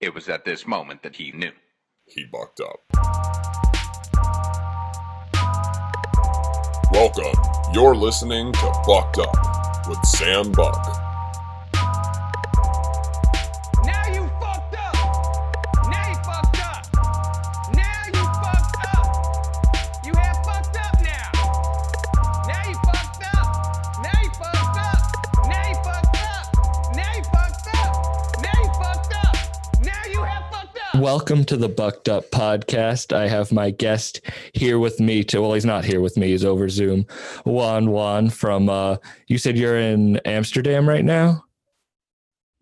It was at this moment that he knew. He bucked up. Welcome. You're listening to Bucked Up with Sam Buck. Welcome to the Bucked Up podcast. I have my guest here with me. To well, he's not here with me. He's over Zoom. Juan Juan from. Uh, you said you're in Amsterdam right now.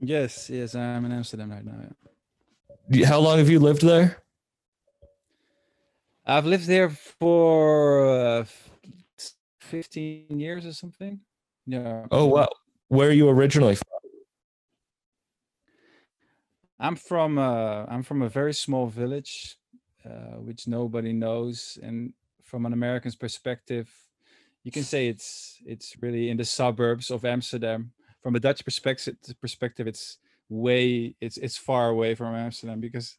Yes, yes, I'm in Amsterdam right now. yeah. How long have you lived there? I've lived there for uh, 15 years or something. Yeah. Oh wow, where are you originally from? I'm from uh, I'm from a very small village, uh, which nobody knows, and from an American's perspective, you can say it's it's really in the suburbs of Amsterdam. From a Dutch perspective, perspective, it's way it's it's far away from Amsterdam because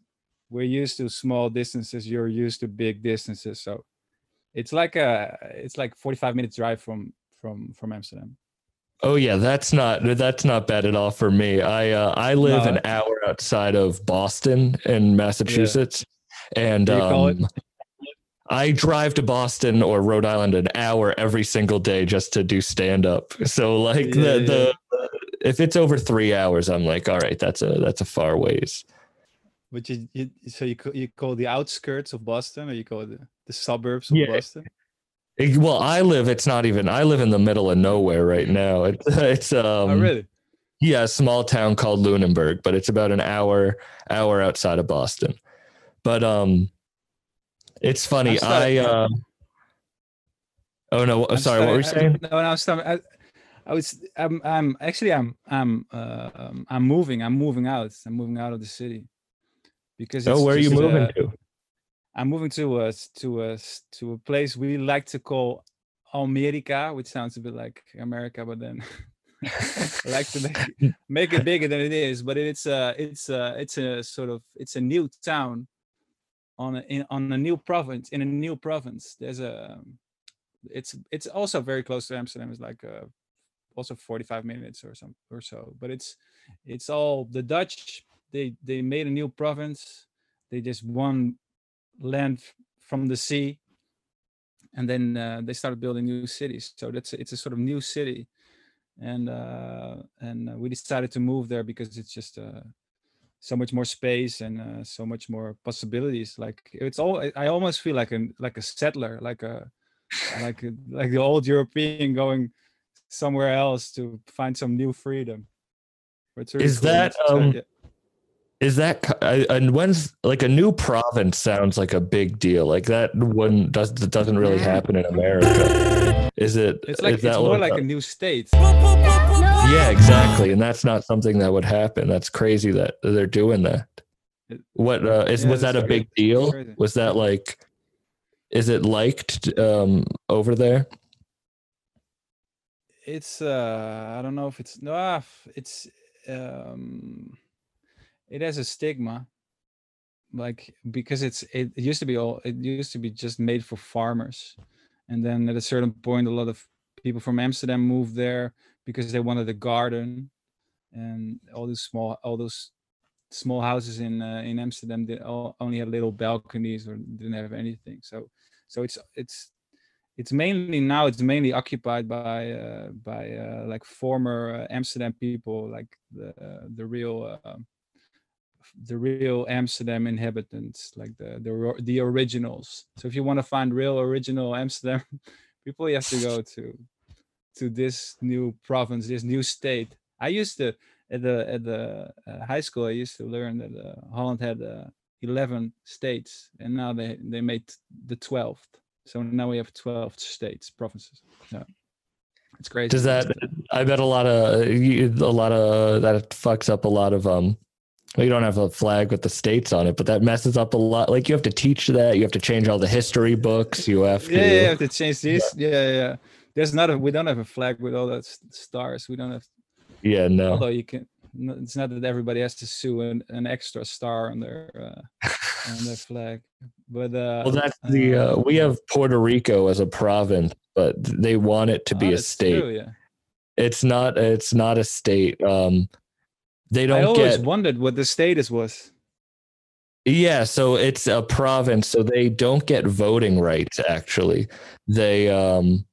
we're used to small distances. You're used to big distances, so it's like a it's like 45 minutes drive from from from Amsterdam. Oh yeah, that's not that's not bad at all for me. I uh, I live No. an hour outside of Boston in Massachusetts, and Do you call it- um, I drive to Boston or Rhode Island an hour every single day just to do stand up. So like Yeah, the the if it's over three hours, I'm like, all right, that's a that's a far ways. But you, you so you you call the outskirts of Boston, or you call the the suburbs of Yeah. Boston? It- well, I live. It's not even. I live in the middle of nowhere right now. It's it's um. oh, really? Yeah, a small town called Lunenburg, but it's about an hour hour outside of Boston. But um it's funny. Sorry. I uh Oh no, I'm sorry, what were you saying? No, no, I'm sorry. I, I was. I'm. I'm actually. I'm. I'm. Uh, um, I'm moving. I'm moving out. I'm moving out of the city. Because. Oh, where are you moving uh, to? I'm moving to a s- to a s- to a place we like to call America, which sounds a bit like America, but then I like to make, make it bigger than it is. But it's a it's a it's a sort of it's a new town on a in, on a new province in a new province. There's a it's it's also very close to Amsterdam. It's like uh, also 45 minutes or some or so. But it's it's all the Dutch. They they made a new province. They just won land from the sea and then uh, they started building new cities so that's it's a sort of new city and uh, and uh, we decided to move there because it's just uh, so much more space and uh, so much more possibilities like it's all I- almost feel like a like a settler like a like a, like the old european going somewhere else to find some new freedom really Is cool. that, uh, um. Is that co- I- and when's like a new province sounds like a big deal. Like that wouldn't does that doesn't really happen in America. Is it it's like is it's more what- like a new state Yeah, exactly. And that's not something that would happen. That's crazy that they're doing that. It- What uh, is Yeah, was that a crazy. big deal? Was that like is it liked um over there? it's uh i don't know if it's no ah, it's um it has a stigma like because it's it, it used to be all it used to be just made for farmers. And then at a certain point a lot of people from amsterdam moved there because they wanted a garden. And all these small all those small houses in uh, in amsterdam they all only had little balconies or didn't have anything. So so it's it's it's mainly now it's mainly occupied by uh, by uh, like former uh, Amsterdam people, like the the real uh, the real Amsterdam inhabitants, like the the the originals. So if you want to find real original Amsterdam people, you have to go to to this new province, this new state. I used to at the at the uh, high school. I used to learn that uh, Holland had uh, eleven states, and now they they made the twelfth. So now we have 12 states, provinces. Yeah. It's crazy. Does that I bet a lot of a lot of that fucks up a lot of um you don't have a flag with the states on it, but that messes up a lot. Like you have to teach that, you have to change all the history books, you have to yeah, yeah, you have to change this. Yeah, yeah, yeah. There's not a we don't have a flag with all s- stars. We don't have Yeah, no. although you can it's not that everybody has to sue an, an extra star on their uh, on their flag, but uh, Well, that's the uh, we have Puerto Rico as a province, but they want it to oh, be a state. true, yeah. It's not. It's not a state. Um, they don't I always get. wondered what the status was. Yeah, so it's a province, so they don't get voting rights. Actually, they um,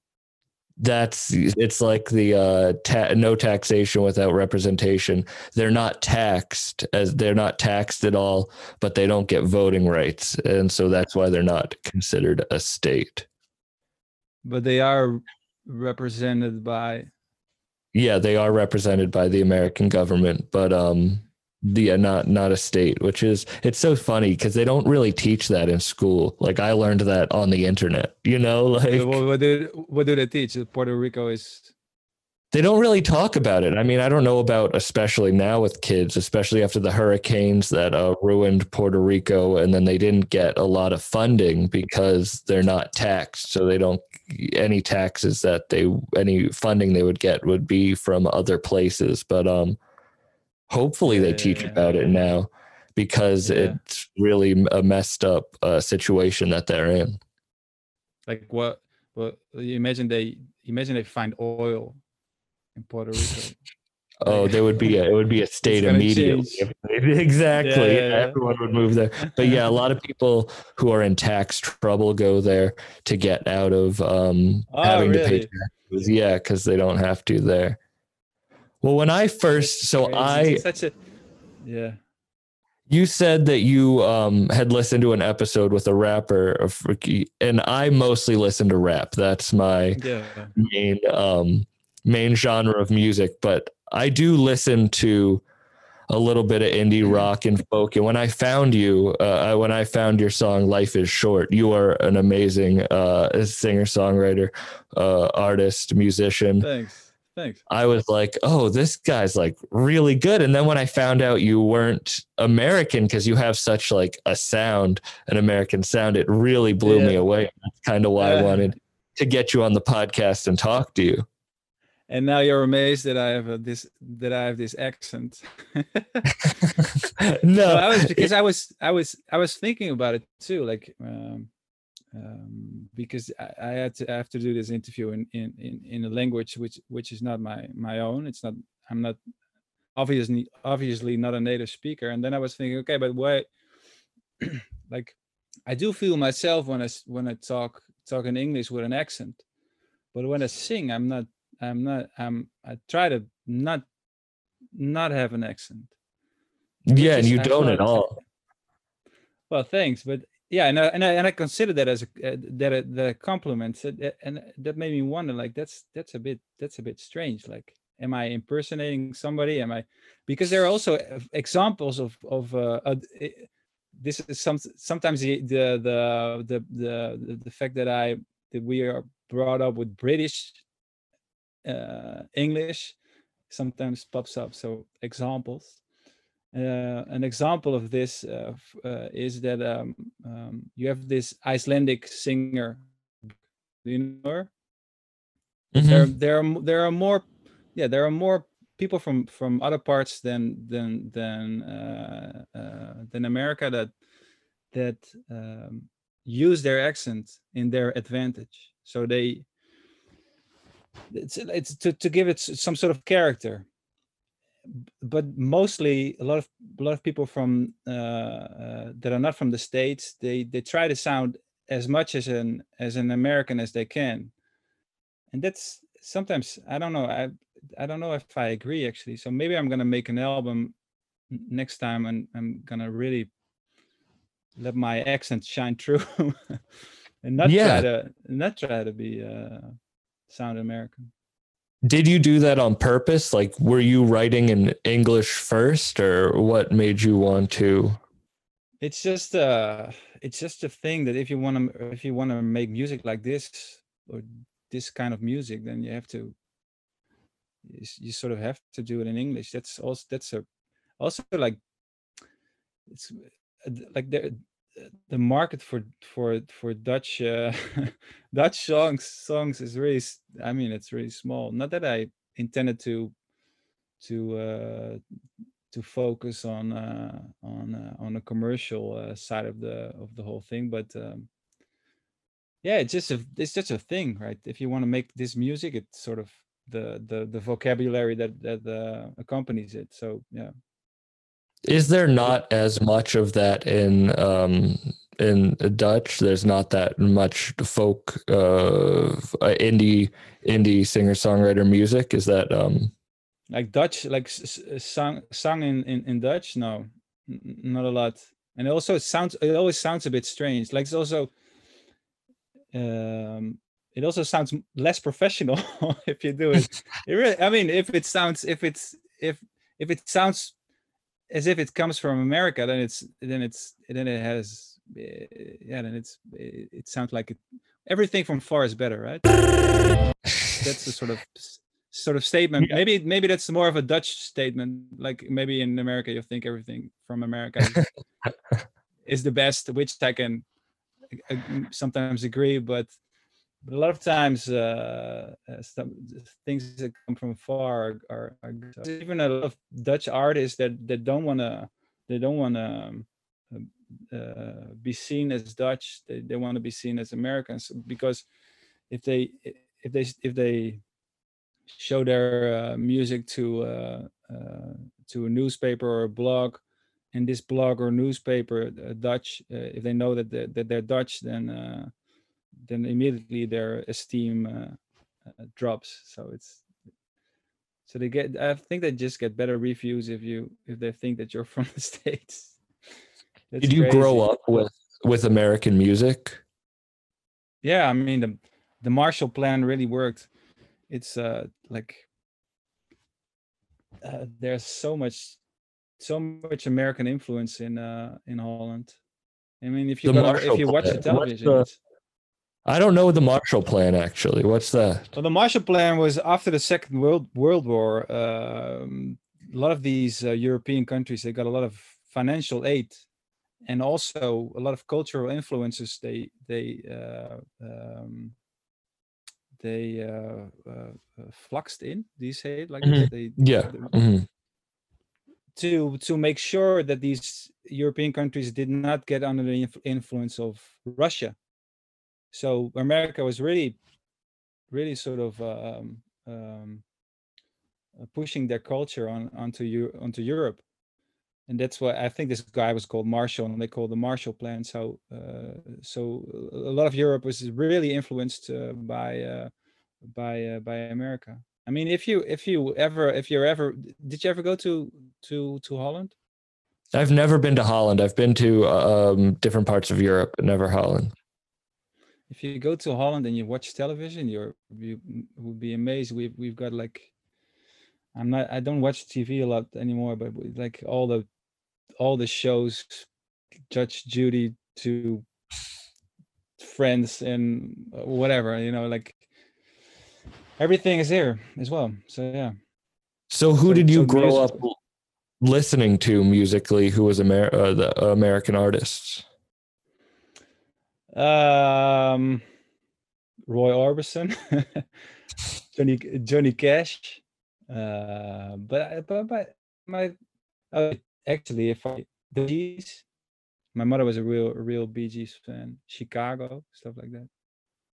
that's it's like the uh, ta- no taxation without representation. They're not taxed as they're not taxed at all, but they don't get voting rights, and so that's why they're not considered a state. but they are represented by Yeah, they are represented by the American government, but um, the uh, not not a state, which is it's so funny because they don't really teach that in school. Like I learned that on the internet, you know, like what, what do what do they teach? Puerto Rico is they don't really talk about it. I mean, I don't know about especially now with kids, especially after the hurricanes that uh, ruined Puerto Rico, and then they didn't get a lot of funding because they're not taxed, so they don't any taxes that they any funding they would get would be from other places. But um, hopefully they teach about it now because Yeah. it's really a messed up uh, situation that they're in. like what? Well, you imagine they imagine they find oil in Puerto Rico. Oh, there would be a, it would be a state immediately. exactly. Yeah, Yeah. Everyone would move there. But yeah, a lot of people who are in tax trouble go there to get out of um, Oh, having to pay taxes. Yeah, because they don't have to there. Well, when I first, so I, such a yeah. you said that you um, had listened to an episode with a rapper of and I mostly listen to rap. That's my Yeah. main um main genre of music but i do listen to a little bit of indie Mm-hmm. rock and folk and when i found you uh, I- when i found your song life is short you are an amazing uh singer songwriter uh artist musician Thanks. Thanks. i was like oh this guy's like really good and then when i found out you weren't american because you have such like a sound an american sound it really blew me away that's kind of why i wanted to get you on the podcast and talk to you And now you're amazed that I have a, this that I have this accent. no, no, I was because I was I was I was thinking about it too, like um, um, because I, I had to I have to do this interview in, in in in a language which which is not my my own. It's not I'm not obviously obviously not a native speaker. And then I was thinking, okay, but why? like, I do feel myself when I when I talk talk in English with an accent, but when I sing, I'm not I'm not I'm I try to not not have an accent. yeah, and you I don't at all. Well, thanks, but yeah, and I, and I, and I consider that as a uh, that a, that a compliment, so that- and that made me wonder, like that's that's a bit that's a bit strange. Like, am I impersonating somebody? Am I because there are also examples of of uh, uh, i- this is some sometimes the the the the the, the fact that I that we are brought up with British English sometimes pops up. So examples. Uh, an example of this uh, uh, is that um, um, you have this Icelandic singer. Do you know her? There, Mhm. there, are, there are more. Yeah, there are more people from from other parts than than than uh, uh, than America that that um, use their accent in their advantage. So they it's it's to, to give it some sort of character. But mostly a lot of a lot of people from uh, uh, that are not from the states they they try to sound as much as an as an american as they can. And that's sometimes i don't know i i don't know if i agree actually. So maybe i'm gonna make an album next time and i'm gonna really let my accent shine through and not Yeah. try to not try to be uh sound american Did you do that on purpose? Like, were you writing in English first, or what made you want to? it's just uh it's just a thing that if you want to if you want to make music like this or this kind of music then you have to you, you sort of have to do it in english that's also that's a also like it's uh, like the the market for for for dutch uh, dutch songs songs is really i mean it's really small not that i intended to to uh, to focus on uh, on uh, on the commercial uh, side of the of the whole thing. But um, yeah, it's just a it's just a thing, right? If you want to make this music, it's sort of the the the vocabulary that that uh, accompanies it. So yeah. Is there not as much of that in um, in Dutch? There's not that much folk uh, indie indie singer songwriter music. Is that um, like Dutch, like s- sung sung in, in in Dutch? No, not a lot. And also, it sounds it always sounds a bit strange. Like it's also, um, it also sounds less professional if you do it. it really, I mean, if it sounds if it's if if it sounds as if it comes from America, then it's then it's then it has uh, yeah, then it's it, it sounds like it. Everything from far is better, right? That's the sort of sort of statement. Maybe maybe that's more of a Dutch statement. Like maybe in America you think everything from America is, the best, which I can uh, sometimes agree, but but a lot of times uh, uh, some things that come from far are, are, even a lot of Dutch artists that that don't want to they don't want to uh, be seen as Dutch. They, they want to be seen as Americans because if they if they if they show their uh, music to uh, uh, to a newspaper or a blog, and this blog or newspaper Dutch, if they know that they're, that they're Dutch, then then immediately their esteem uh, uh, drops. So it's so they get. I think they just get better reviews if you if they think that you're from the states. That's did you grow up with with American music? Yeah, I mean the the Marshall Plan really worked. It's uh like uh, there's so much so much American influence in uh in Holland. I mean, if you if you watch the television, the- I don't know the Marshall Plan actually. What's that? Well, the Marshall Plan was after the Second World World War. Um, a lot of these uh, European countries they got a lot of financial aid, and also a lot of cultural influences. They they uh, um, they uh, uh, uh, fluxed in. Do you say it like this? They Yeah. the- mhm. to to make sure that these European countries did not get under the influence of Russia. So America was really, really sort of um, um, uh, pushing their culture on onto Eu- onto Europe, and that's why I think this guy was called Marshall, and they called the Marshall Plan. So uh, so a lot of Europe was really influenced uh, by uh, by uh, by America. I mean, if you if you ever if you're ever did you ever go to to to Holland? I've never been to Holland. I've been to um, different parts of Europe, but never Holland. If you go to Holland and you watch television, you're you would be amazed. We've we've got like I'm not I don't watch TV a lot anymore, but like all the all the shows, Judge Judy to Friends and uh, whatever, you know, like everything is here as well. So yeah. So, who So- did you so grow music- up listening to musically? Who was Amer- uh, the American artists? Um, Roy Orbison, Johnny Johnny Cash, uh, but but but my uh, actually if I the Bee my mother was a real a real Bee Gees fan. Chicago stuff like that.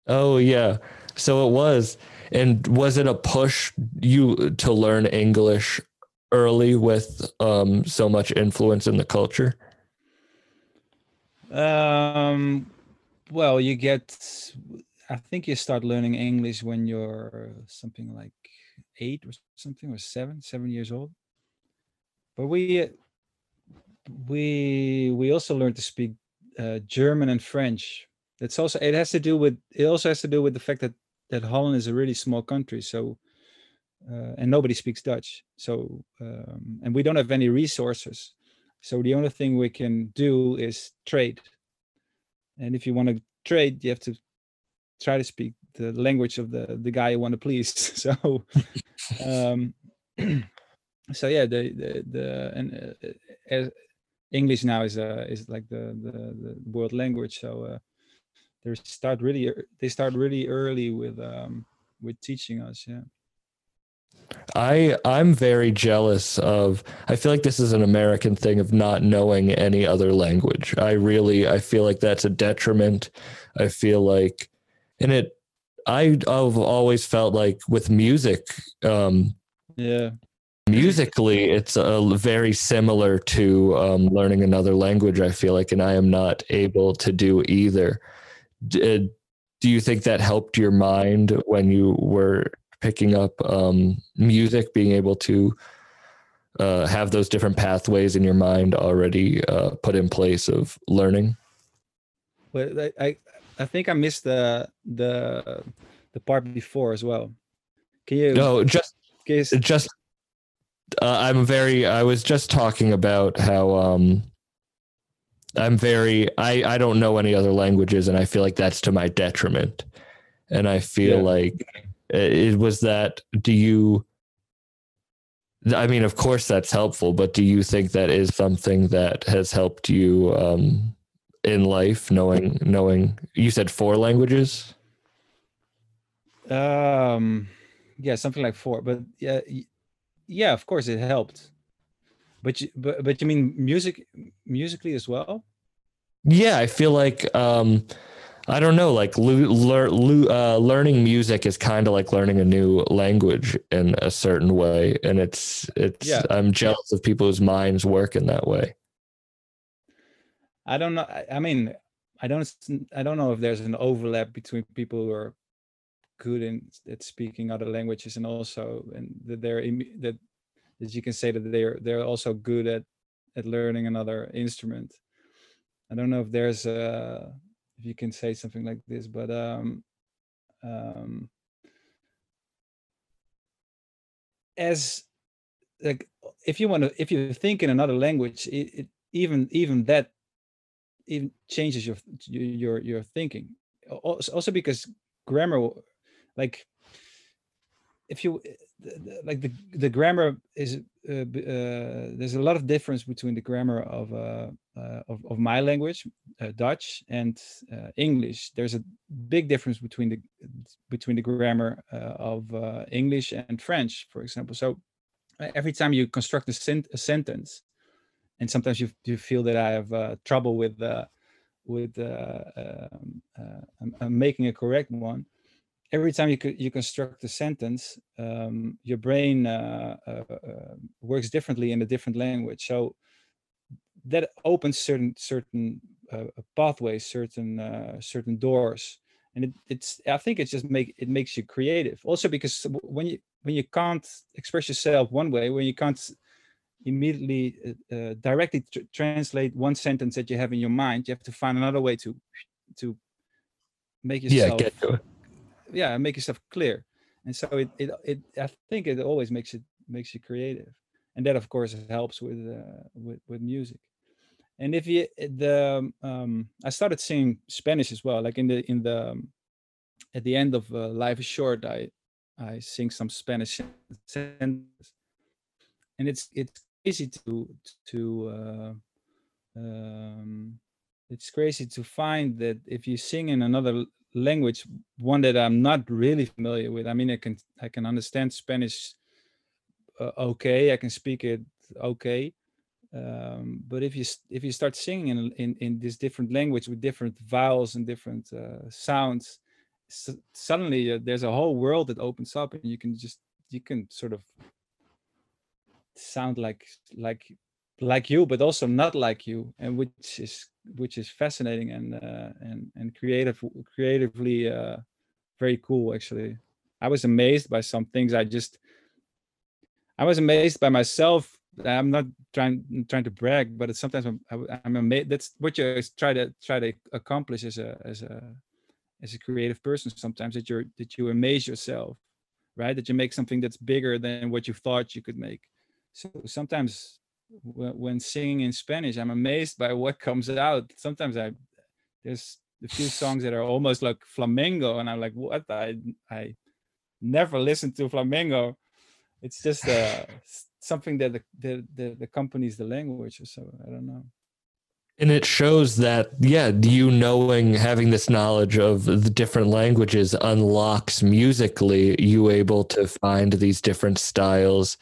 Oh yeah. So it was. And was it a push you to learn English early with um so much influence in the culture? Um, well, you get. I think you start learning English when you're something like eight or something, or seven, seven years old. But we, we, we also learned to speak uh, German and French. That's also. It has to do with. It also has to do with the fact that that Holland is a really small country. So. Uh, and nobody speaks Dutch. So, um, and we don't have any resources. So the only thing we can do is trade. And if you want to trade, you have to try to speak the language of the the guy you want to please. So, um, so yeah, the the, the and uh, English now is uh, is like the, the the world language. So uh, they start really they start really early with um with teaching us. Yeah. I I'm very jealous of I feel like this is an American thing of not knowing any other language. I really I feel like that's a detriment. I feel like and it I I've always felt like with music um Yeah. musically it's uh, very similar to um, learning another language i feel like and i am not able to do either D- do you think that helped your mind when you were picking up um, music being able to uh, have those different pathways in your mind already uh, put in place of learning But I, I think I missed the the the part before as well. Can you? no just you just uh, i'm very i was just talking about how um i'm very i i don't know any other languages and i feel like that's to my detriment and i feel Yeah. like it, it was that do you i mean of course that's helpful but do you think that is something that has helped you um in life knowing knowing you said four languages um, yeah, something like four. But yeah, yeah, of course it helped. But you, but but you mean music musically as well? Yeah, I feel like um I don't know, like lu- lear- lu- uh, learning music is kind of like learning a new language in a certain way, and it's it's. Yeah. I'm jealous of people whose minds work in that way. I don't know. I, mean, I don't I don't know if there's an overlap between people who are good in at speaking other languages and also and that they're that that you can say that they're they're also good at at learning another instrument. I don't know if there's a if you can say something like this, but um um as like if you want to if you think in another language it, it even even that even changes your your your thinking. Also because grammar like if you like the the grammar is uh, uh, there's a lot of difference between the grammar of uh, uh of, of my language uh, dutch and uh, english. There's a big difference between the between the grammar of english and french for example. So every time you construct a, sent- a sentence and sometimes you, you feel that i have trouble with with um, making a correct one every time you you construct a sentence um, your brain uh, uh, uh, works differently in a different language. So that opens certain certain uh, pathways certain uh, certain doors. And it, it's i think it just make it makes you creative. Also because when you when you can't express yourself one way when you can't immediately directly tr- translate one sentence that you have in your mind you have to find another way to to make yourself Yeah, get to it. Yeah make yourself clear. And so it, it it i think it always makes it makes you creative. And that of course helps with uh, with with music. And if you the um i started singing spanish as well. Like in the in the um, at the end of uh, life is short i i sing some spanish sentences. And it's it's easy to to uh um it's crazy to find that if you sing in another language one that i'm not really familiar with. I mean i can i can understand spanish uh, okay i can speak it okay um, but if you if you start singing in, in in this different language with different vowels and different uh, sounds s- suddenly uh, there's a whole world that opens up and you can just you can sort of sound like like like you but also not like you and which is which is fascinating and uh, and and creative creatively uh, very cool actually. I was amazed by some things. I just i was amazed by myself. I'm not trying trying to brag but it's sometimes i'm, I'm amazed that's what you try to try to accomplish as a as a as a creative person sometimes that you're that you amaze yourself right? That you make something that's bigger than what you thought you could make. So sometimes when, singing in spanish i'm amazed by what comes out. Sometimes i there's a few songs that are almost like flamenco and i'm like what? I i never listened to flamenco it's just uh something that the, the, the accompanies the language or so i don't know And it shows that, yeah, you knowing, having this knowledge of the different languages unlocks musically you able to find these different styles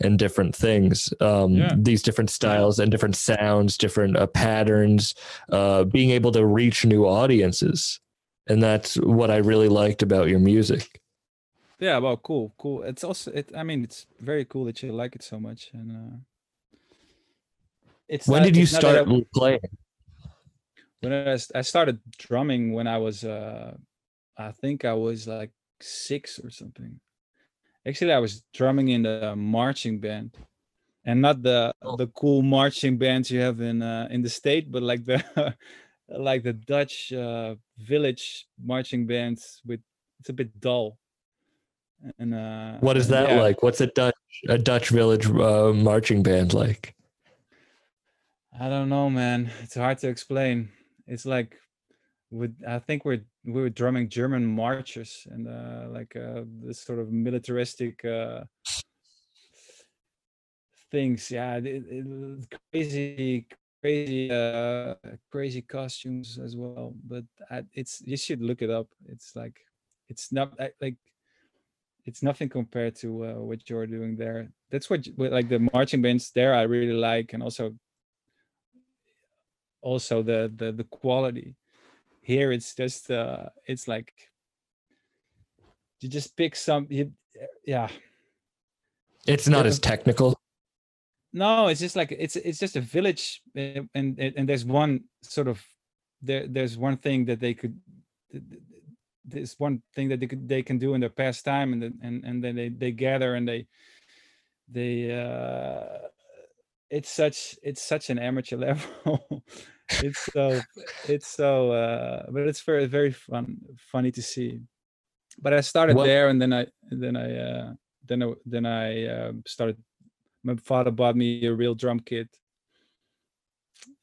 and different things, um, Yeah. these different styles and different sounds, different uh, patterns, uh, being able to reach new audiences. And that's what I really liked about your music. Yeah, well, cool, cool. It's also, it. I mean, it's very cool that you like it so much. And uh, it's When not- did you that I- start playing? when I started drumming when I was uh I think I was like six or something. Actually, I was drumming in the marching band, and not the Oh. the cool marching bands you have in uh, in the state, but like the like the Dutch uh, village marching bands with it's a bit dull. And uh, What is that yeah, like? What's a Dutch a Dutch village uh, marching band like? I don't know, man. It's hard to explain. It's like with I think we're we were drumming German marches and uh like uh this sort of militaristic uh things. Yeah, it, it, crazy crazy uh crazy costumes as well. But I, it's you should look it up. It's like it's not I- like it's nothing compared to uh, what you're doing there. That's what like the marching bands there I really like and also also the the the quality here it's just uh it's like you just pick some you, yeah It's not Yeah. as technical. no it's just like it's it's just a village uh, and and, and there's one sort of there there's one thing that they could th- th- th- there's one thing that they could they can do in their pastime and then and, and then they they gather and they they uh it's such it's such an amateur level. It's so it's so uh but it's very very fun funny to see. But i started What- there and then i then i uh then i then i uh, started my father bought me a real drum kit.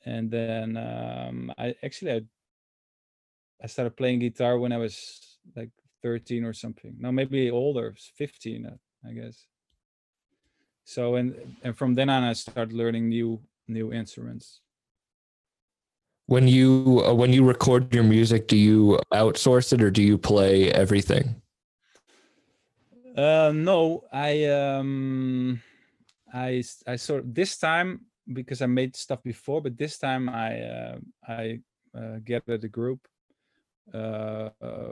And then um i actually i i started playing guitar when i was like 13 or something. No maybe older 15 uh, i guess so and and from then on i started learning new new instruments When you uh, when you record your music, do you outsource it or do you play everything? Uh, no, I um, i i sort this time because I made stuff before, but this time I uh, I uh, gathered a group, uh, uh,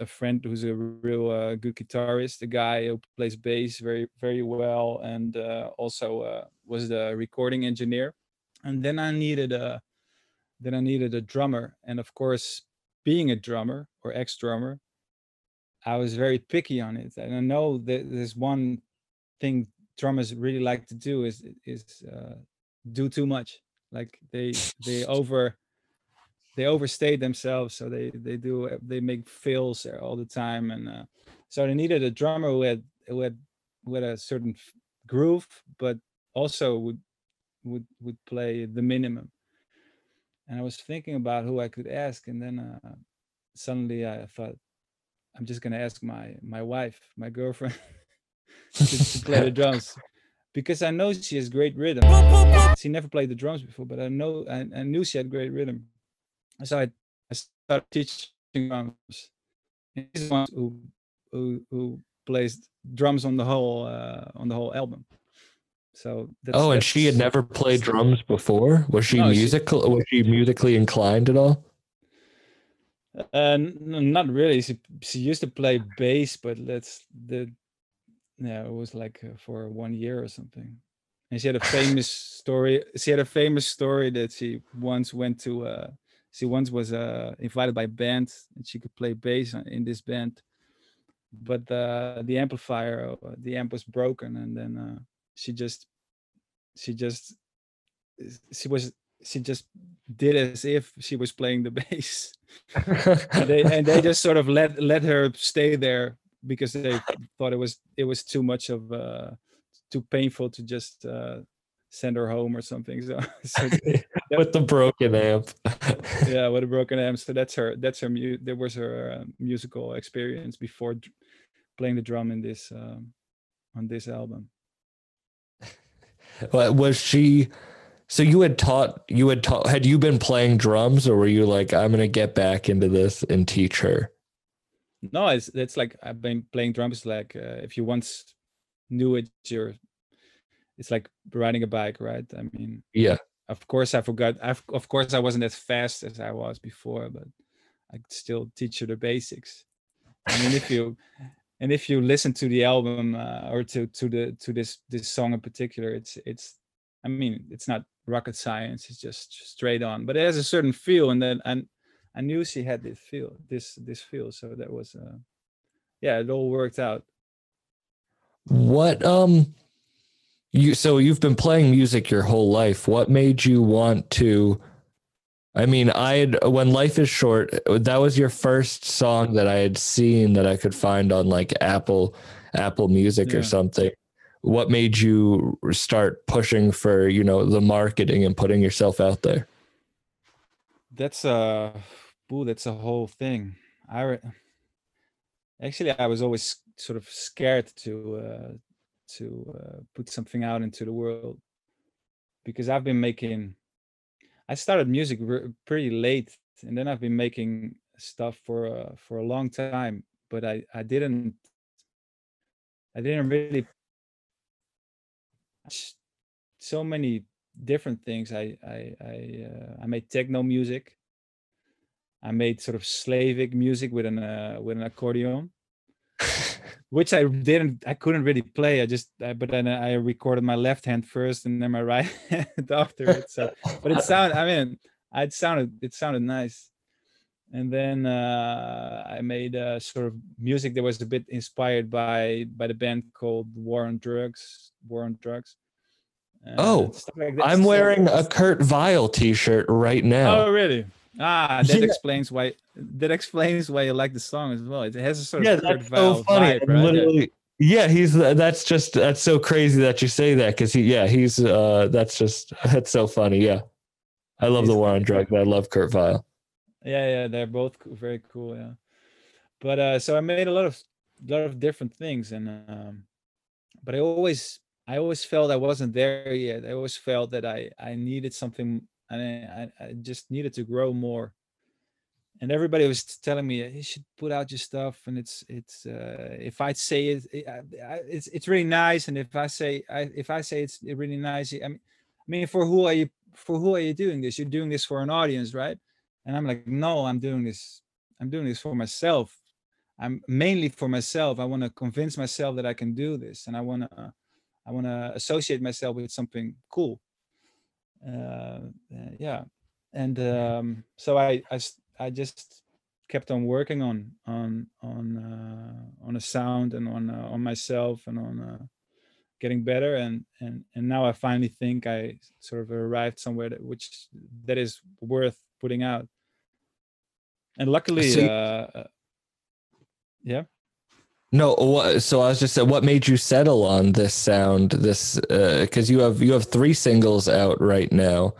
a friend who's a real uh, good guitarist, a guy who plays bass very very well, and uh, also uh, was the recording engineer. And then I needed a then I needed a drummer, and of course, being a drummer or ex drummer, I was very picky on it, and I know that there's one thing drummers really like to do is is uh, do too much. Like they they over they overstayed themselves, so they they do they make fills all the time, and uh, so they needed a drummer who had who had who had a certain groove, but also would would would play the minimum. And I was thinking about who I could ask, and then uh, suddenly I thought, I'm just gonna ask my my wife, my girlfriend, to, to play the drums because I know she has great rhythm. She never played the drums before, but I know I, I knew she had great rhythm. So I, I started teaching drums. She's the one who who who plays drums on the whole uh, on the whole album. So that's, oh, and she had never played drums before. Was she No, she- musical? Was she musically inclined at all? Uh, not really. She she used to play bass, but that's the yeah, it was like uh, for one year or something. And she had a famous story. She had a famous story that she once went to. Uh, she once was uh, invited by a band, and she could play bass in this band, but uh, the amplifier, uh, the amp was broken, and then uh, she just, she just, she was, she just did as if she was playing the bass. And they and they just sort of let let her stay there because they thought it was it was too much of uh too painful to just uh send her home or something so, so With the broken amp. yeah with a broken amp so that's her that's her mu- that was her uh, musical experience before dr- playing the drum in this um on this album Wa- was she So you had taught you had taught had you been playing drums or were you like I'm gonna get back into this and teach her? No, it's it's like I've been playing drums. Like uh, if you once knew it, you're. It's like riding a bike, right? I mean, Yeah. of course I forgot. I've, of course I wasn't as fast as I was before, but I could still teach you the basics. I mean, if you and if you listen to the album uh, or to to the to this this song in particular, it's it's. I mean, it's not rocket science. It's just straight on, but it has a certain feel, and then and I knew she had this feel, this this feel. So that was, uh, yeah, it all worked out. What um you so you've been playing music your whole life. What made you want to I mean, I had when life is short, that was your first song that I had seen that I could find on like Apple Apple Music Yeah. or something. What made you start pushing for, you know, the marketing and putting yourself out there? That's uh, boo, that's a whole thing. I re- actually I was always sort of scared to uh, to uh, put something out into the world because I've been making. I started music re- pretty late, and then I've been making stuff for uh, for a long time. But I I didn't I didn't really so many different things. I I I uh, I made techno music. I made sort of Slavic music with an uh, with an accordion, which I didn't I couldn't really play. I just uh, but then I recorded my left hand first and then my right hand after it. So but it sounded I mean it sounded it sounded nice. And then uh, I made uh, sort of music that was a bit inspired by by the band called War on Drugs. War on Drugs. uh, Oh, like. I'm wearing a Kurt Vile t-shirt right now. Oh, really? Ah, that Yeah. explains why. That explains why you like the song as well. It has a sort yeah, of that's so funny. vibe, right? Yeah. literally, yeah, he's that's just that's so crazy that you say that because he, yeah, he's uh, that's just that's so funny. Yeah, I love the war on drugs. I love Kurt Vile. yeah, yeah, they're both very cool. Yeah, but uh, so I made a lot of lot of different things, and um, but I always I always felt I wasn't there yet. I always felt that I I needed something, and I I, just needed to grow more. And everybody was telling me you should put out your stuff, and it's it's uh, if I say it, it it's it's really nice, and if I say I if I say it's really nice, I mean, I mean for who are you for who are you doing this? You're doing this for an audience, right? And I'm like, no, I'm doing this. I'm doing this for myself. I'm mainly for myself. I want to convince myself that I can do this, and I want to, I want to associate myself with something cool. Uh, yeah, and um, so i i just kept on working on on on uh, on a sound and on uh, on myself and on uh, getting better and and and now I finally think I sort of arrived somewhere that which that is worth putting out. And luckily, uh, uh, yeah. No, what, so I was just saying, what made you settle on this sound? This because you have you have three singles out right now.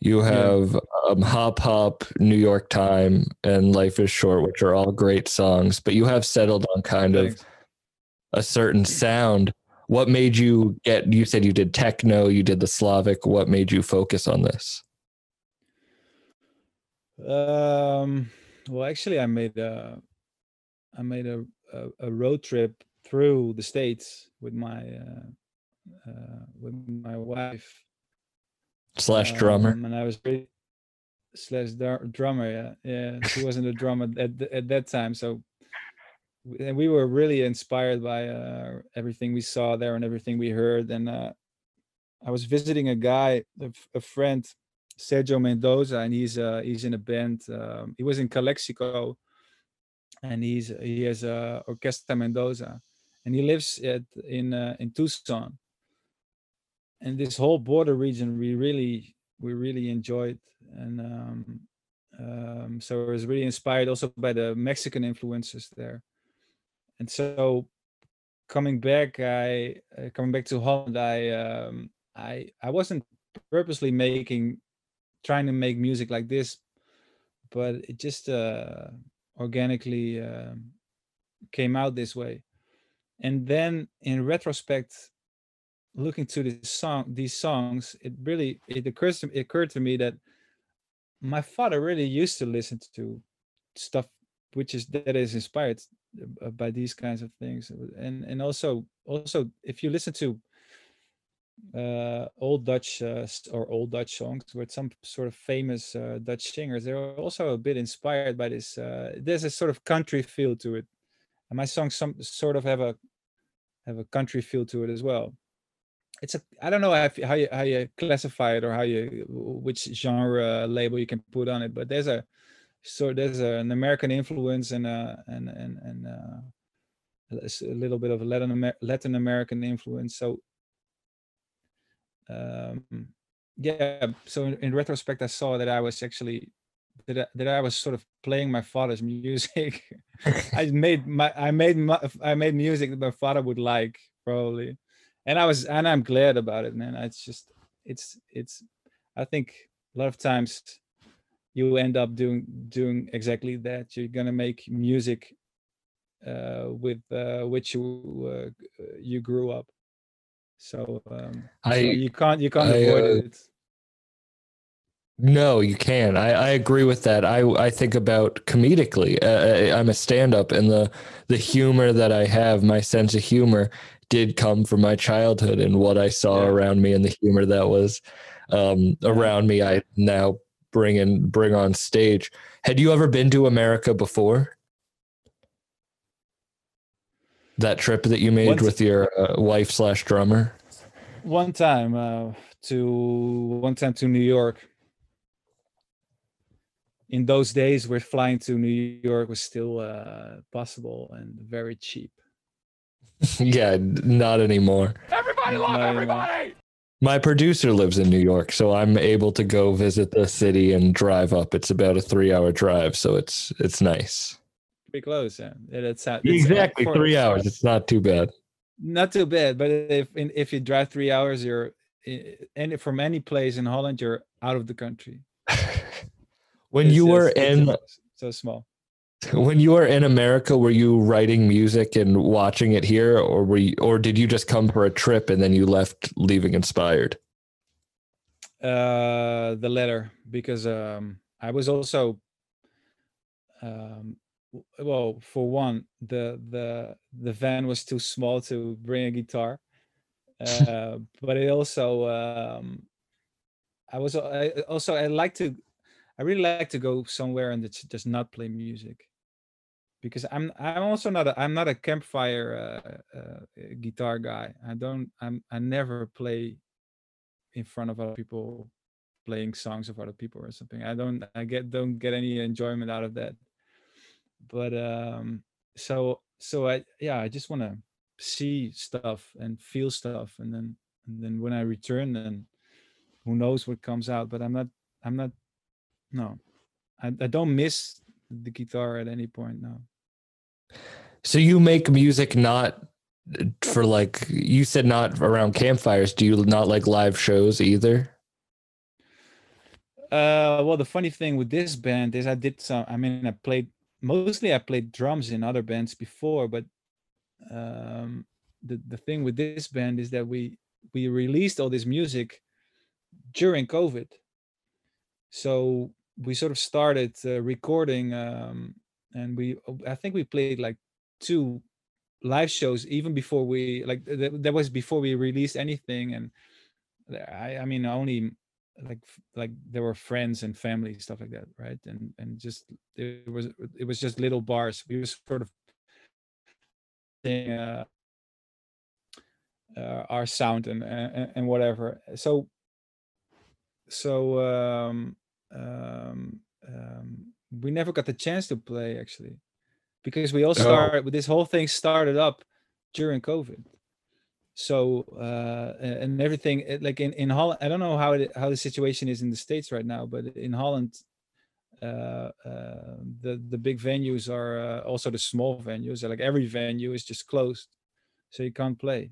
You Yeah. have um, Hop Hop, New York Time, and Life is Short, which are all great songs. But you have settled on kind of a certain sound. What made you get? You said you did techno, you did the Slavic. What made you focus on this? Um, well, actually, I made a, I made a, a, a road trip through the states with my, uh, uh, with my wife Slash drummer. um, and I was really slash dr- drummer. Yeah, yeah. She wasn't a drummer at th- at that time, so and we were really inspired by uh, everything we saw there and everything we heard. And uh, I was visiting a guy, a, f- a friend, Sergio Mendoza, and he's uh, he's in a band. Um, he was in Calexico, and he's he has uh, Orquesta Mendoza, and he lives at in uh, in Tucson. And this whole border region, we really we really enjoyed, and um, um, so I was really inspired also by the Mexican influences there. And so coming back, I uh, coming back to Holland, I um, I I wasn't purposely making trying to make music like this, but it just uh, organically um came out this way. And then in retrospect, looking to this song, these songs, it really it occurs to it occurred to me that my father really used to listen to stuff which is that is inspired uh, by these kinds of things, and and also also if you listen to uh, old Dutch uh, or old Dutch songs with some sort of famous uh, Dutch singers. They're also a bit inspired by this. Uh, there's a sort of country feel to it, and my songs some sort of have a have a country feel to it as well. It's a I don't know how, you how you classify it or how you which genre label you can put on it, but there's a so there's a, an American influence and uh and and and uh, a a little bit of a Latin Amer- Latin American influence. So um yeah so in, in retrospect i saw that i was actually that I, that I was sort of playing my father's music. I made my i made my, i made music that my father would like probably. And i was and i'm glad about it man. It's just it's it's i think a lot of times you end up doing doing exactly that. You're gonna make music uh with uh which you uh, you grew up so um so I you can't you can't I, avoid uh, it No, you can. I, I agree with that. I I think about comedically. Uh, I- I'm a stand-up, and the the humor that I have, my sense of humor, did come from my childhood and what I saw Yeah. around me, and the humor that was um, around me. I now bring in bring on stage. Had you ever been to America before? That trip that you made Once- with your uh, wife slash drummer. one time uh to one time to new york in those days where flying to new york was still uh possible and very cheap yeah, not anymore. Everybody love No, no. everybody! My producer lives in New York, so I'm able to go visit the city and drive up. It's about a three-hour drive, so it's it's nice. Pretty close yeah it's, uh, Exactly three hours. It's not too bad. not too bad but if if you drive three hours you're any from any place in holland you're out of the country when It's you were in so small when you were in America, were you writing music and watching it here, or were you, or did you just come for a trip and then you left leaving inspired? uh the letter because um i was also um well for one the the the van was too small to bring a guitar. Uh but it also um i was I, also i like to i really like to go somewhere and just just not play music. Because i'm i'm also not a i'm not a campfire uh, uh guitar guy. I don't i'm i never play in front of other people playing songs of other people or something. I don't i get don't get any enjoyment out of that but um so so i yeah i just want to see stuff and feel stuff and then and then when i return then who knows what comes out but i'm not i'm not no i, I don't miss the guitar at any point now So you make music not for like you said not around campfires. Do you not like live shows either? Uh, well, the funny thing with this band is I did some. I mean, I played mostly. I played drums in other bands before, but um, the the thing with this band is that we we released all this music during COVID, so we sort of started uh, recording, um, and we I think we played like two live shows even before we like th- th- that was before we released anything, and I I mean only like like there were friends and family stuff like that right? And and just it was it was just little bars. We were sort of saying, uh, uh our sound and, and and whatever. So so um um um we never got the chance to play actually because we all Oh. started this whole thing started up during covid so uh and everything like in in holland i don't know how it how the situation is in the states right now but in holland uh, uh the the big venues are uh, also the small venues like every venue is just closed so you can't play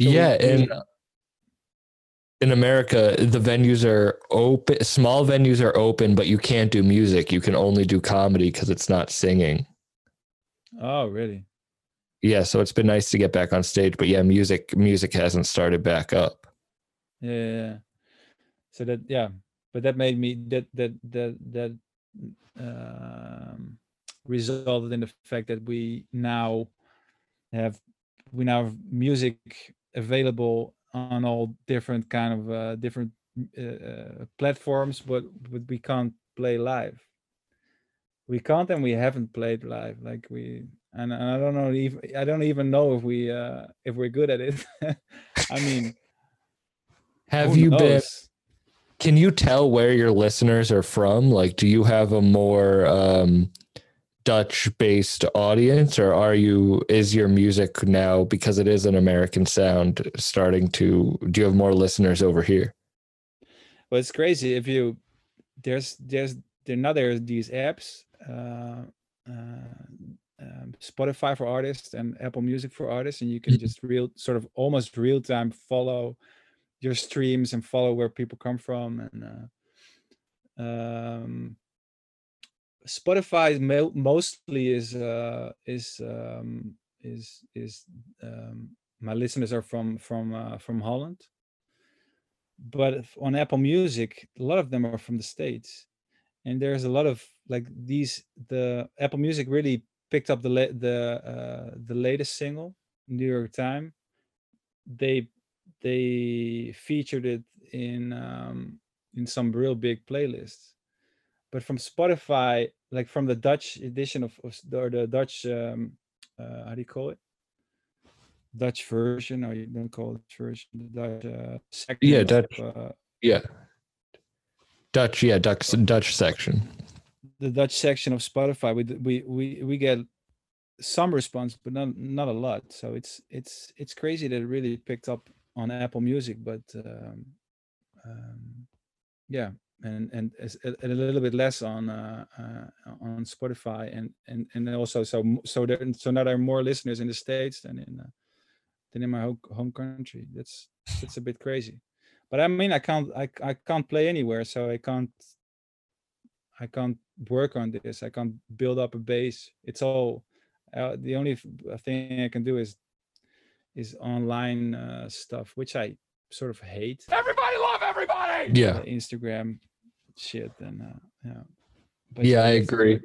So yeah, and in America, the venues are open. Small venues are open, but you can't do music. You can only do comedy because it's not singing. oh really yeah, so it's been nice to get back on stage, but yeah, music music hasn't started back up. yeah, so that yeah but that made me that that that that um resulted in the fact that we now have we now have music available on all different kind of uh, different uh, uh, platforms but but we can't play live we can't and we haven't played live like we and, and i don't know even i don't even know if we uh if we're good at it i mean Have you been can you tell where your listeners are from? Like do you have a more um Dutch based audience or are you is your music now because it is an American sound starting to do you have more listeners over here? Well, it's crazy if you there's there's there now there's these apps, uh, uh, um, Spotify for artists and Apple Music for artists, and you can Mhm. just real sort of almost real time follow your streams and follow where people come from and. Uh, um, Spotify mo- mostly is uh, is um, is is um, my listeners are from from uh, from Holland, but on Apple Music, a lot of them are from the states, and there's a lot of like these. The Apple Music really picked up the la- the uh, the latest single, New York Time. They they featured it in um, in some real big playlists, but from Spotify, like from the Dutch edition of, of or the Dutch um, uh, how do you call it? Dutch version, or you don't call it version, the Dutch uh, section Yeah, of, Dutch. uh, Yeah. Dutch, yeah, Dutch Dutch section. The Dutch section of Spotify, we we we we get some response, but not not a lot. So it's it's it's crazy that it really picked up on Apple Music, but um, um, yeah, and and a, a little bit less on uh, uh, on Spotify, and and and also so so there so now there are more listeners in the states than in uh, than in my home home country. That's that's a bit crazy. But I mean, I can't I I can't play anywhere, so I can't I can't work on this. I can't build up a base. It's all uh, the only thing I can do is is online uh, stuff, which I sort of hate. Everybody love everybody! Yeah. the Instagram shit and uh, yeah. But Yeah, I it's- agree.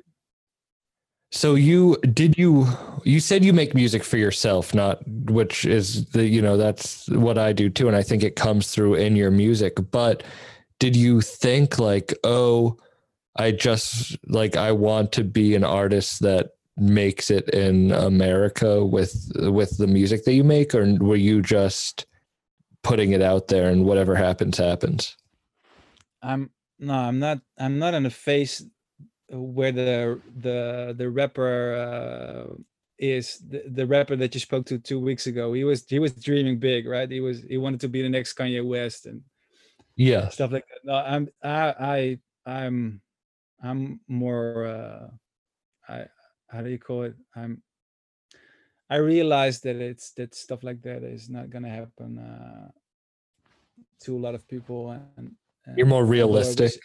So you did you you said you make music for yourself, not which is the you know that's what I do too, and I think it comes through in your music. But did you think like, oh, I just like I want to be an artist that makes it in America with with the music that you make, or were you just putting it out there and whatever happens happens? I'm no, I'm not. I'm not in a phase where the the the rapper uh, is the, the rapper that you spoke to two weeks ago. He was he was dreaming big, right? He was he wanted to be the next Kanye West and Yeah. stuff like that. No, I'm I I I'm I'm more uh I how do you call it? I'm I realize that it's that stuff like that is not gonna happen uh to a lot of people and, and You're more although I realistic. wish-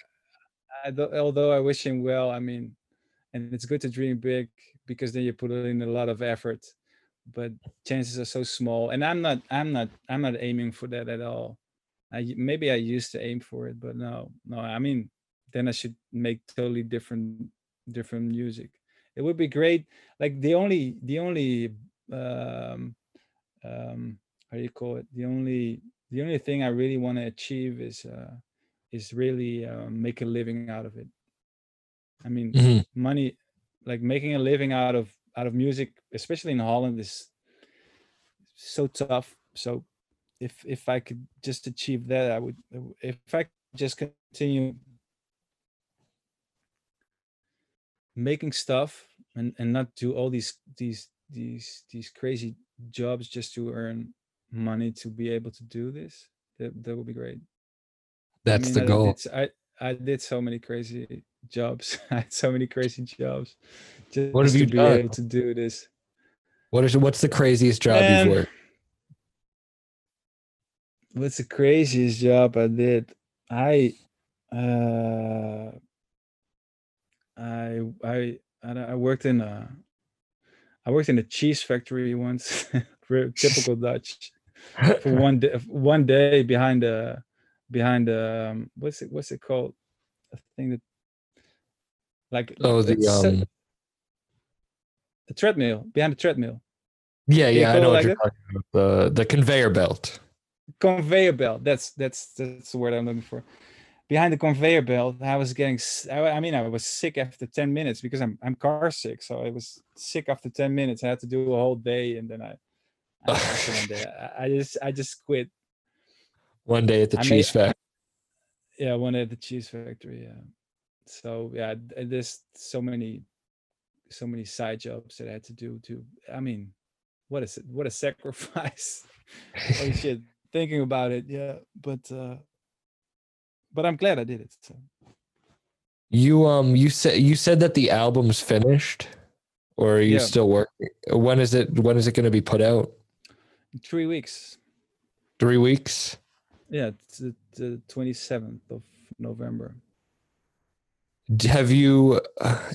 I although I wish him well, I mean, and it's good to dream big because then you put in a lot of effort, but chances are so small. And I'm not, I'm not, I'm not aiming for that at all. I maybe I used to aim for it, but no, no. I mean, then I should make totally different, different music. It would be great. Like the only, the only, um, um, how do you call it? The only, the only thing I really want to achieve is. uh is really uh, make a living out of it. I mean, Mhm. money, like making a living out of out of music, especially in Holland, is so tough. So, if if I could just achieve that, I would. If I could just continue making stuff and and not do all these these these these crazy jobs just to earn money to be able to do this, that that would be great. I That's mean, the I goal. Did, I did so many crazy jobs. I had so many crazy jobs. Just What have you to be done? able to do this. What is what's the craziest job Man. you've worked? What's the craziest job I did? I uh I I I, I worked in a I worked in a cheese factory once, Very typical Dutch. For one day, one day behind the behind the um, what's it what's it called? A thing that like Oh, the um, the treadmill behind the treadmill yeah, yeah, I know what like you're that? talking about. The the conveyor belt. conveyor belt. That's that's that's the word I'm looking for. Behind the conveyor belt, I was getting. I mean, I was sick after ten minutes because I'm I'm car sick. So I was sick after ten minutes. I had to do a whole day, and then I. I, I, just I just quit. One day at the I cheese factory. Yeah, one day at the cheese factory. Yeah. So yeah, there's so many, so many side jobs that I had to do. To I mean, what is it? What a sacrifice! Holy shit! Thinking about it, yeah. But uh but I'm glad I did it. So. You um you said you said that the album's finished, or are you Yeah. still working? When is it? When is it going to be put out? In three weeks. Three weeks. Yeah, it's the, the 27th of November. Have you?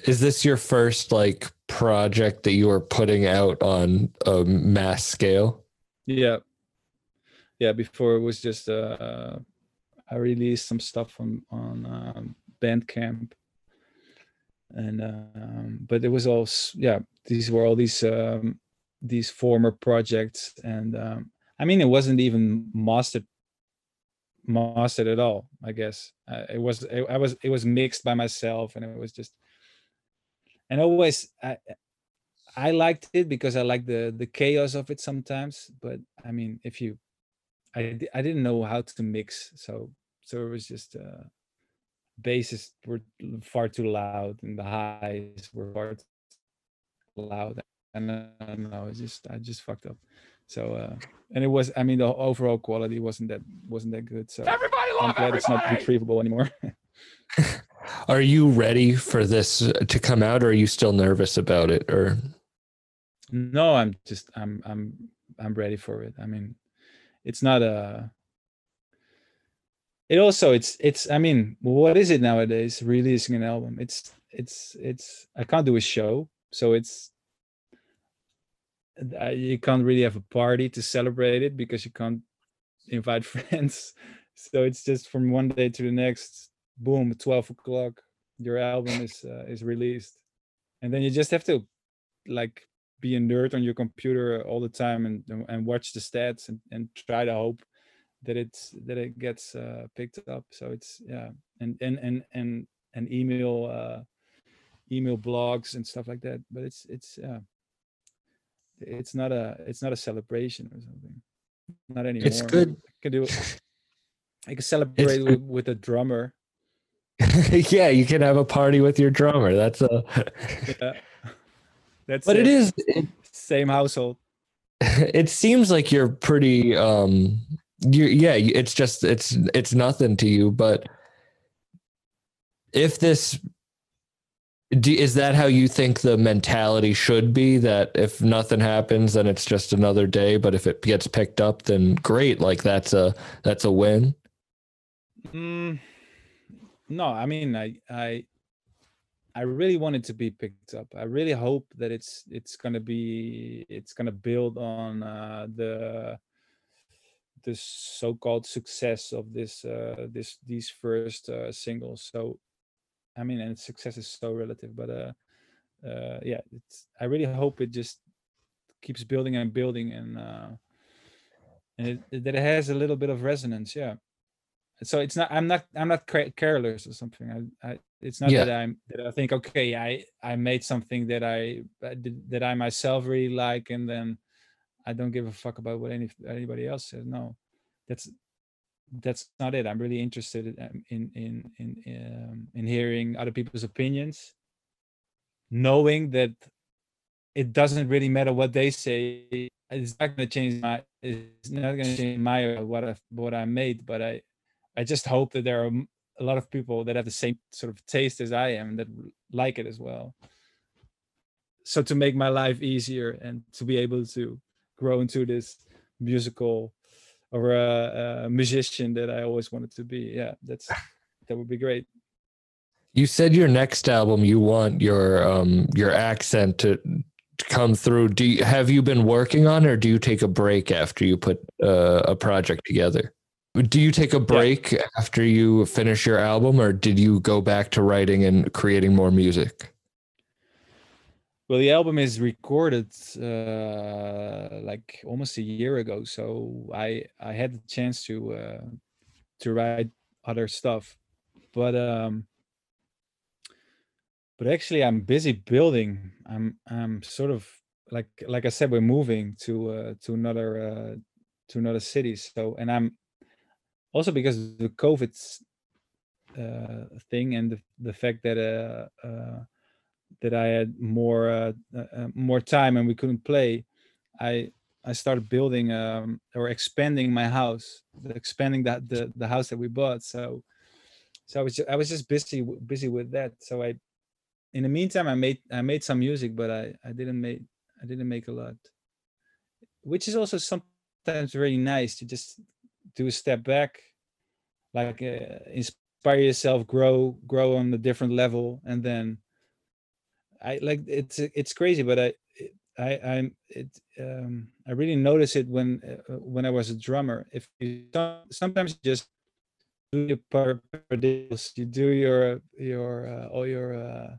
Is this your first like project that you are putting out on a mass scale? Yeah. Yeah, before it was just uh I released some stuff on on um, Bandcamp. And um but it was all yeah, these were all these um these former projects and um I mean it wasn't even mastered mastered at all, I guess. Uh, it was it, I was it was mixed by myself and it was just and always I I liked it because I like the the chaos of it sometimes. But I mean, if you, I I didn't know how to mix, so so it was just uh, basses were far too loud and the highs were far too loud, and uh, I don't know, just I just fucked up. So uh, and it was I mean the overall quality wasn't that wasn't that good. So Everybody I'm love glad it's not retrievable anymore. Are you ready for this to come out, or are you still nervous about it? Or no i'm just i'm i'm i'm ready for it i mean it's not a it also it's it's i mean what is it nowadays releasing an album? It's it's it's i can't do a show so it's uh, you can't really have a party to celebrate it because you can't invite friends. So it's just from one day to the next boom 12 o'clock your album is uh, is released. And then you just have to like be a nerd on your computer all the time and and- watch the stats and, and try to hope that it's that it gets uh, picked up. So it's yeah and and and and and email uh email blogs and stuff like that. But it's it's yeah it's not a it's not a celebration or something. Not anymore. it's good. i can do i can celebrate with, with a drummer. Yeah, you can have a party with your drummer. That's a. yeah that's But it is. It, same household it seems like you're pretty. Um. You yeah. It's just it's it's nothing to you, but if this. Do, is that how you think the mentality should be? That if nothing happens, then it's just another day. But if it gets picked up, then great. Like that's a that's a win. Mm, no, I mean, I, I, I really want it to be picked up. I really hope that it's it's gonna be it's gonna build on uh, the the so-called success of this uh, this these first uh, singles. So, I mean, and success is so relative, but uh, uh, yeah, it's. I really hope it just keeps building and building and uh, and it, that it has a little bit of resonance. Yeah so it's not i'm not i'm not ca- careless or something i, I it's not Yeah. that i'm that i think okay i i made something that i that i myself really like and then i don't give a fuck about what any anybody else says. No that's that's not it. I'm really interested in in in in, um, in hearing other people's opinions knowing that it doesn't really matter what they say. It's not going to change my it's not going to change my what i what i made but i I just hope that there are a lot of people that have the same sort of taste as I am that like it as well. So to make my life easier and to be able to grow into this musical or a, a musician that I always wanted to be, yeah, that's that would be great. You said your next album you want your um your accent to come through. Do you, have you been working on, it or do you take a break after you put uh, a project together? Do you take a break yeah. after you finish your album, or did you go back to writing and creating more music? Well, the album is recorded uh, like almost a year ago, so I I had the chance to uh, to write other stuff, but um, but actually I'm busy building. I'm I'm sort of like like I said, we're moving to uh, to another uh, to another city. So and I'm also because of the COVID uh, thing and the the fact that uh, uh that I had more uh, uh, uh, more time and we couldn't play, I I started building um, or expanding my house, expanding that the the house that we bought. So so I was just, I was just busy busy with that. So I in the meantime I made I made some music, but I I didn't make I didn't make a lot, which is also sometimes really nice to just do a step back, like uh, inspire yourself, grow grow on a different level, and then I like it's it's crazy, but I I I'm it um I really notice it when uh, when I was a drummer. If you sometimes just do your paradiddles, you do your your uh, all your uh,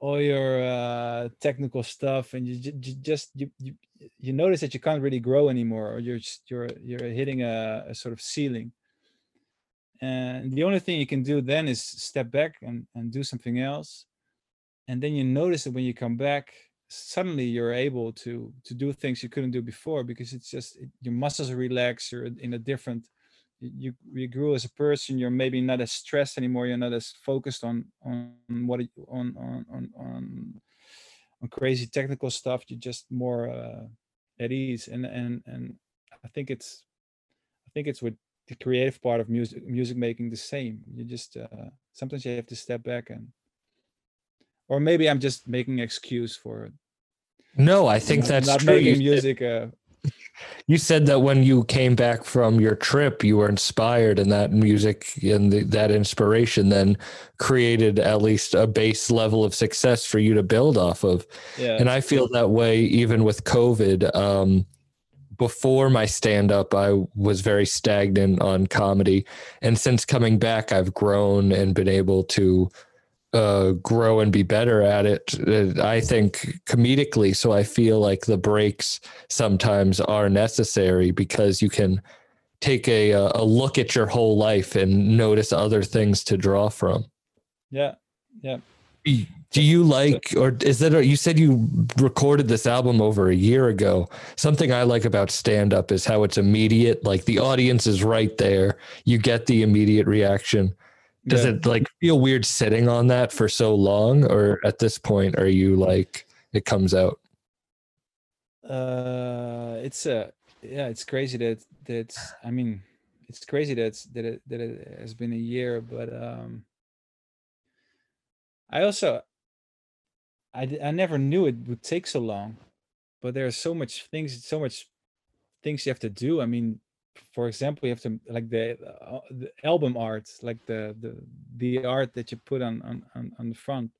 all your uh, technical stuff, and you, you just you, you you notice that you can't really grow anymore, or you're just, you're you're hitting a, a sort of ceiling. And the only thing you can do then is step back and, and do something else. And then you notice that when you come back suddenly you're able to to do things you couldn't do before because it's just it, your muscles relax you're in a different you you grew as a person you're maybe not as stressed anymore you're not as focused on on what on on on on, on crazy technical stuff you're just more uh, at ease. And and and i think it's i think it's with the creative part of music music making the same you just uh, sometimes you have to step back and or maybe I'm just making excuse for it. No, I think that's not true. making music. Uh, you said that when you came back from your trip, you were inspired, and that music and the, that inspiration then created at least a base level of success for you to build off of. Yeah. And I feel that way even with COVID. Um, before my stand up, I was very stagnant on comedy. And since coming back, I've grown and been able to uh, grow and be better at it. Uh, I think comedically. So I feel like the breaks sometimes are necessary because you can take a a look at your whole life and notice other things to draw from. Yeah, yeah. Do you like, or is that, you said you recorded this album over a year ago. Something I like about stand up is how it's immediate. Like the audience is right there. You get the immediate reaction. Does yeah. it like feel weird sitting on that for so long, or at this point, are you like it comes out? Uh, it's a uh, yeah, it's crazy that that's. I mean, it's crazy that that it that it has been a year, but um, I also I I never knew it would take so long, but there are so much things, so much things you have to do. I mean, for example you have to like the, uh, the album art like the, the the art that you put on, on on the front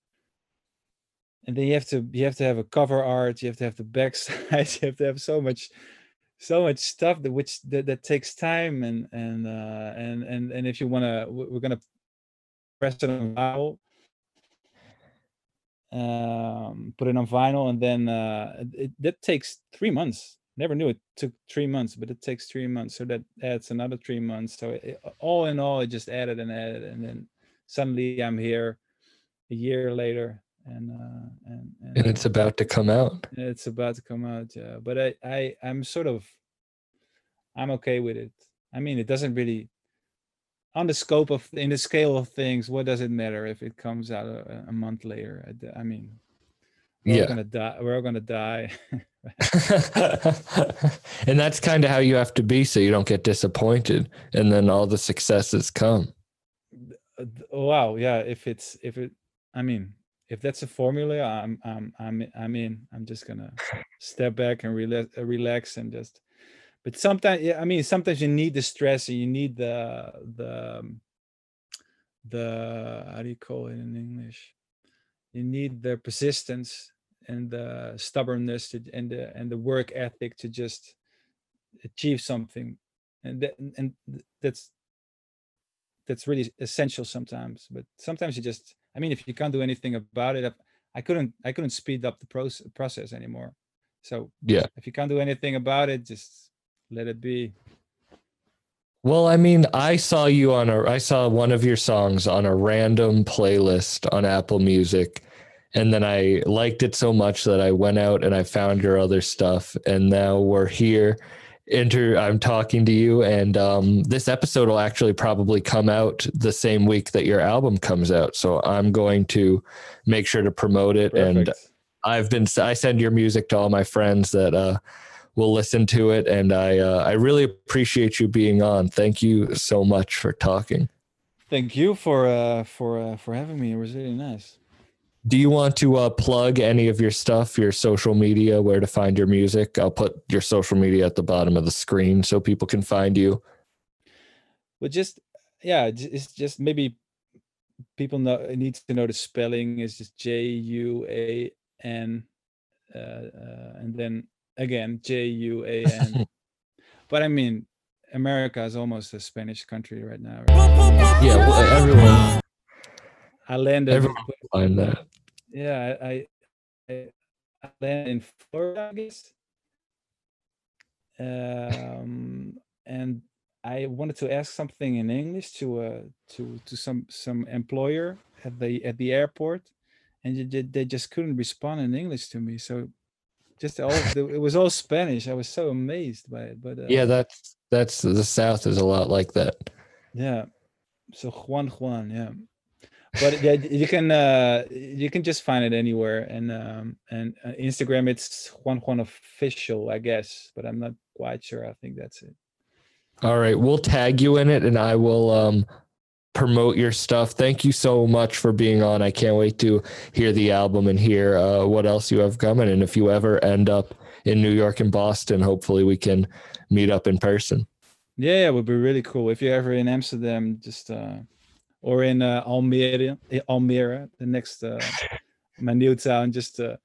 and then you have to you have to have a cover art you have to have the back side you have to have so much so much stuff that which that, that takes time and and uh and and and if you want to we're gonna press it on vinyl um put it on vinyl and then uh it, that takes three months never knew it took three months, but it takes three months. So that adds another three months. So it, all in all, it just added and added, and then suddenly I'm here a year later, and uh, and, and, and it's about to come out. It's about to come out, yeah. But I I I'm sort of I'm okay with it. I mean, it doesn't really on the scope of in the scale of things. What does it matter if it comes out a, a month later? I, I mean, we're yeah. gonna die. We're all gonna die. and that's kind of how you have to be so you don't get disappointed and then all the successes come wow yeah if it's if it i mean if that's a formula i'm i'm i'm i'm in i'm just gonna step back and relax relax and just but sometimes yeah i mean sometimes you need the stress and you need the the um, the how do you call it in english? You need the persistence and the stubbornness to, and the and the work ethic to just achieve something. And that, and that's that's really essential sometimes. But sometimes you just i mean if you can't do anything about it i couldn't i couldn't speed up the process process anymore. So Yeah. if you can't do anything about it just let it be Well, I mean, I saw you on a I saw one of your songs on a random playlist on Apple Music and then I liked it so much that I went out and I found your other stuff and now we're here enter I'm talking to you and um this episode will actually probably come out the same week that your album comes out. So I'm going to make sure to promote it and I've been I send your music to all my friends that uh will listen to it and I uh, I really appreciate you being on. Thank you so much for talking. thank you for uh for uh, for having me it was really nice Do you want to uh, plug any of your stuff, your social media, where to find your music? I'll put your social media at the bottom of the screen so people can find you. but just yeah it's just maybe people know need to know the spelling is just j u a n uh, uh, and then again j u a n but i mean america is almost a spanish country right now right? Yeah, well, everyone i landed everyone find that. yeah I, I i landed in florida i guess um and i wanted to ask something in english to uh to to some some employer at the at the airport and they, they just couldn't respond in english to me so just all the- it was all spanish. I was so amazed by it but uh, Yeah, that's that's the South is a lot like that. yeah. So juan juan yeah. But yeah you can uh you can just find it anywhere. And um and uh, instagram it's juan juan official i guess but i'm not quite sure. I think that's it. All right, we'll tag you in it and I will um promote your stuff. Thank you so much for being on. I can't wait to hear the album and hear uh, what else you have coming. And if you ever end up in New York and Boston, hopefully we can meet up in person. yeah it would be really cool if you're ever in amsterdam just uh or in uh almere almere the next uh my new town just uh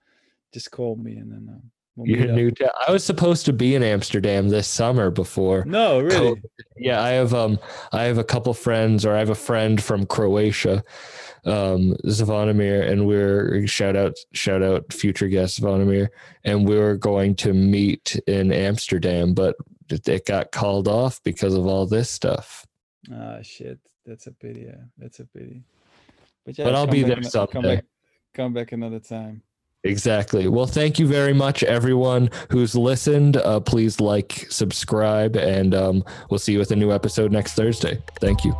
just call me and then uh, new I was supposed to be in Amsterdam this summer before. no really Yeah, I have um I have a couple friends or I have a friend from Croatia, um Zvonimir, and we're shout out shout out future guest Zvonimir, and we were going to meet in Amsterdam, but it, got called off because of all this stuff. Ah, shit. That's a pity. Yeah, that's a pity. But yeah, But I'll be back there ano- Come someday. back, come back another time. Exactly. Well, thank you very much, everyone who's listened. Uh, please like, subscribe, and um, we'll see you with a new episode next Thursday. Thank you.